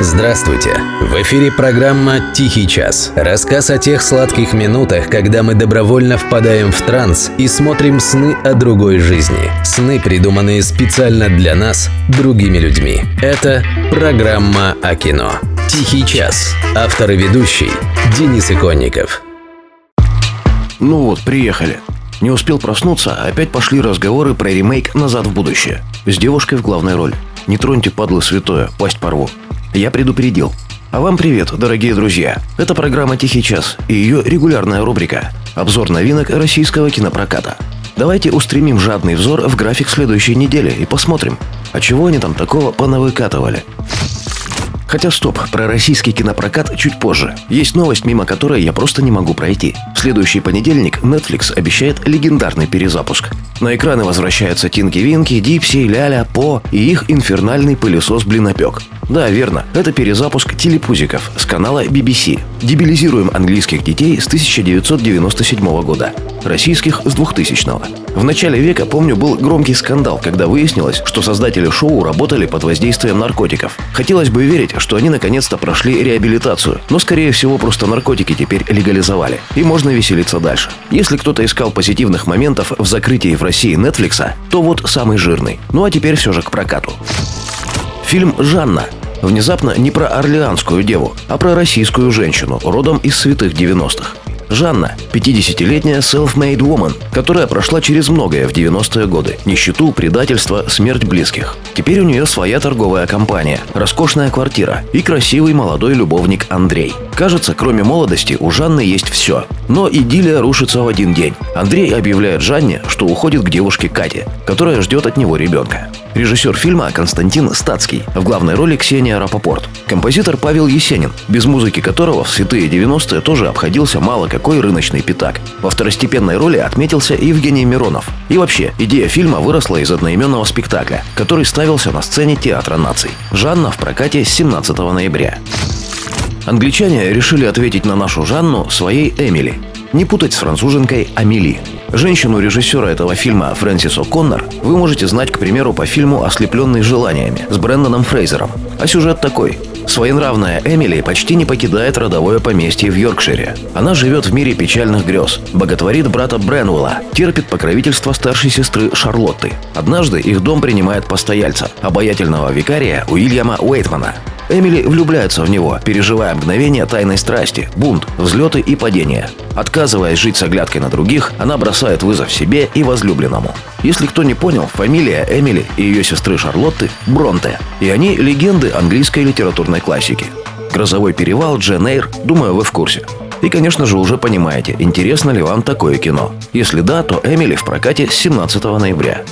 Здравствуйте! В эфире программа «Тихий час». Рассказ о тех сладких минутах, когда мы добровольно впадаем в транс и смотрим сны о другой жизни. Сны, придуманные специально для нас, другими людьми. Это программа о кино. «Тихий час». Автор и ведущий Денис Иконников. Ну вот, приехали. Не успел проснуться, опять пошли разговоры про ремейк «Назад в будущее» с девушкой в главной роли. Не троньте, падлы святое, пасть порву. Я предупредил. А вам привет, дорогие друзья. Это программа «Тихий час» и ее регулярная рубрика «Обзор новинок российского кинопроката». Давайте устремим жадный взор в график следующей недели и посмотрим, а чего они там такого понавыкатывали. Хотя стоп, про российский кинопрокат чуть позже. Есть новость, мимо которой я просто не могу пройти. В следующий понедельник Netflix обещает легендарный перезапуск. На экраны возвращаются Тинки Винки, Дипси, Ляля, По и их инфернальный пылесос Блинопек. Да, верно, это перезапуск телепузиков с канала BBC. Дебилизируем английских детей с 1997 года, российских с 2000 -го. В начале века, помню, был громкий скандал, когда выяснилось, что создатели шоу работали под воздействием наркотиков. Хотелось бы верить, что они наконец-то прошли реабилитацию, но скорее всего просто наркотики теперь легализовали. И можно веселиться дальше. Если кто-то искал позитивных моментов в закрытии в России Netflix, то вот самый жирный. Ну а теперь все же к прокату. Фильм «Жанна» Внезапно не про орлеанскую деву, а про российскую женщину, родом из святых 90-х. Жанна – 50-летняя self-made woman, которая прошла через многое в 90-е годы. Нищету, предательство, смерть близких. Теперь у нее своя торговая компания, роскошная квартира и красивый молодой любовник Андрей. Кажется, кроме молодости, у Жанны есть все. Но идиллия рушится в один день. Андрей объявляет Жанне, что уходит к девушке Кате, которая ждет от него ребенка. Режиссер фильма Константин Стацкий, в главной роли Ксения Рапопорт. Композитор Павел Есенин, без музыки которого в святые 90-е тоже обходился мало какой рыночный пятак. Во второстепенной роли отметился Евгений Миронов. И вообще, идея фильма выросла из одноименного спектакля, который ставился на сцене Театра наций. Жанна в прокате с 17 ноября. Англичане решили ответить на нашу Жанну своей Эмили. Не путать с француженкой Амели. Женщину режиссера этого фильма Фрэнсис О'Коннор вы можете знать, к примеру, по фильму «Ослепленный желаниями» с Брэндоном Фрейзером. А сюжет такой. Своенравная Эмили почти не покидает родовое поместье в Йоркшире. Она живет в мире печальных грез, боготворит брата Бренуэлла, терпит покровительство старшей сестры Шарлотты. Однажды их дом принимает постояльца, обаятельного викария Уильяма Уэйтмана. Эмили влюбляется в него, переживая мгновение тайной страсти, бунт, взлеты и падения. Отказываясь жить с оглядкой на других, она бросает вызов себе и возлюбленному. Если кто не понял, фамилия Эмили и ее сестры Шарлотты – Бронте. И они – легенды английской литературной классики. «Грозовой перевал», «Джен Эйр» – думаю, вы в курсе. И, конечно же, уже понимаете, интересно ли вам такое кино. Если да, то Эмили в прокате с 17 ноября.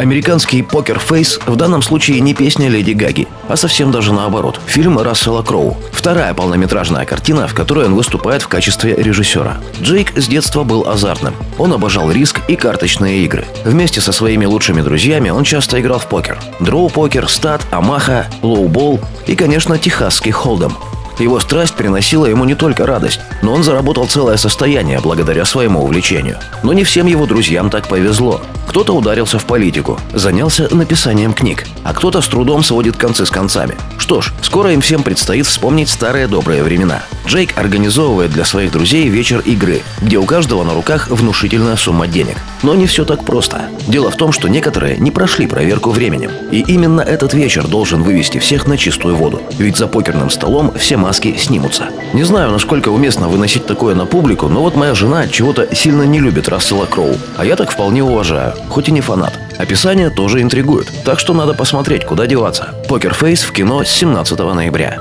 Американский «Poker Face» в данном случае не песня Леди Гаги, а совсем даже наоборот. Фильм Рассела Кроу. Вторая полнометражная картина, в которой он выступает в качестве режиссера. Джейк с детства был азартным. Он обожал риск и карточные игры. Вместе со своими лучшими друзьями он часто играл в покер. Дро-покер, стад, омаха, лоуболл и, конечно, техасский холдом. Его страсть приносила ему не только радость, но он заработал целое состояние благодаря своему увлечению. Но не всем его друзьям так повезло. Кто-то ударился в политику, занялся написанием книг, а кто-то с трудом сводит концы с концами. Что ж, скоро им всем предстоит вспомнить старые добрые времена. Джейк организовывает для своих друзей вечер игры, где у каждого на руках внушительная сумма денег. Но не все так просто. Дело в том, что некоторые не прошли проверку временем. И именно этот вечер должен вывести всех на чистую воду. Ведь за покерным столом все маски снимутся. Не знаю, насколько уместно выносить такое на публику, но вот моя жена чего-то сильно не любит Рассела Кроу. А я так вполне уважаю, хоть и не фанат. Описание тоже интригует, так что надо посмотреть, куда деваться. Poker Face в кино с 17 ноября.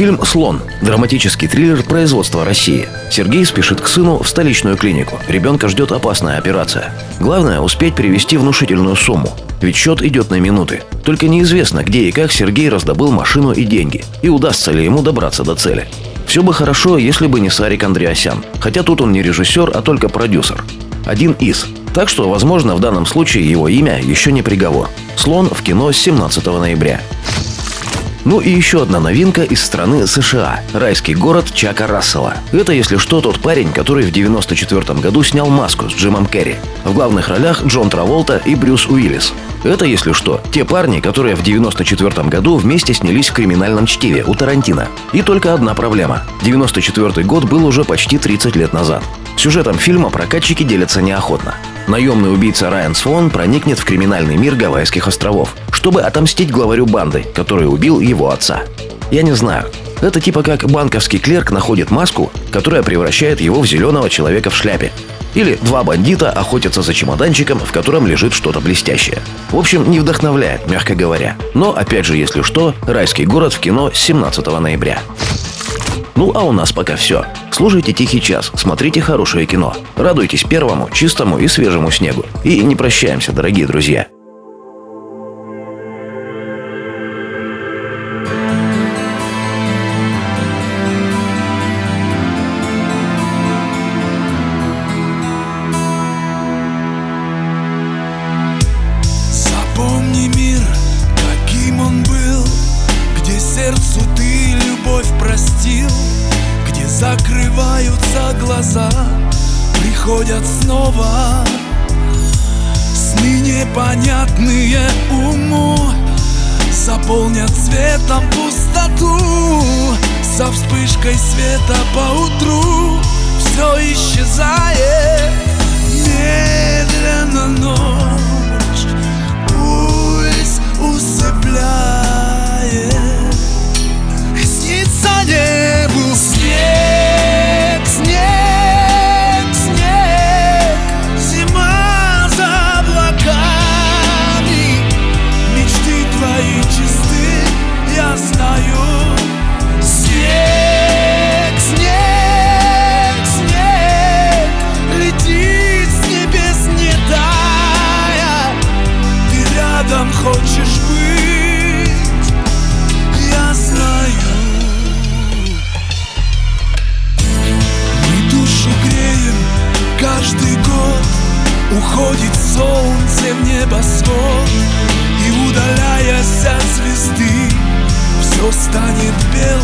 Фильм «Слон» – драматический триллер производства России. Сергей спешит к сыну в столичную клинику. Ребенка ждет опасная операция. Главное – успеть перевести внушительную сумму. Ведь счет идет на минуты. Только неизвестно, где и как Сергей раздобыл машину и деньги. И удастся ли ему добраться до цели. Все бы хорошо, если бы не Сарик Андреасян. Хотя тут он не режиссер, а только продюсер. Один из. Так что, возможно, в данном случае его имя еще не приговор. «Слон» в кино с 17 ноября. Ну и еще одна новинка из страны США – райский город Чака Рассела. Это, если что, тот парень, который в 94 году снял «Маску» с Джимом Керри. В главных ролях Джон Траволта и Брюс Уиллис. Это, если что, те парни, которые в 94 году вместе снялись в «Криминальном чтиве» у Тарантино. И только одна проблема. 94 год был уже почти 30 лет назад. Сюжетом фильма прокатчики делятся неохотно. Наемный убийца Райан Свон проникнет в криминальный мир Гавайских островов, чтобы отомстить главарю банды, который убил его отца. Я не знаю. Это типа как банковский клерк находит маску, которая превращает его в зеленого человека в шляпе. Или два бандита охотятся за чемоданчиком, в котором лежит что-то блестящее. В общем, не вдохновляет, мягко говоря. Но, опять же, если что, райский город в кино 17 ноября. Ну а у нас пока все. Слушайте «Тихий час», смотрите хорошее кино. Радуйтесь первому, чистому и свежему снегу. И не прощаемся, дорогие друзья. Запомни мир, каким он был Где сердцу закрываются глаза Приходят снова. Сны непонятные уму Заполнят светом пустоту. Со вспышкой света по утру станет белым.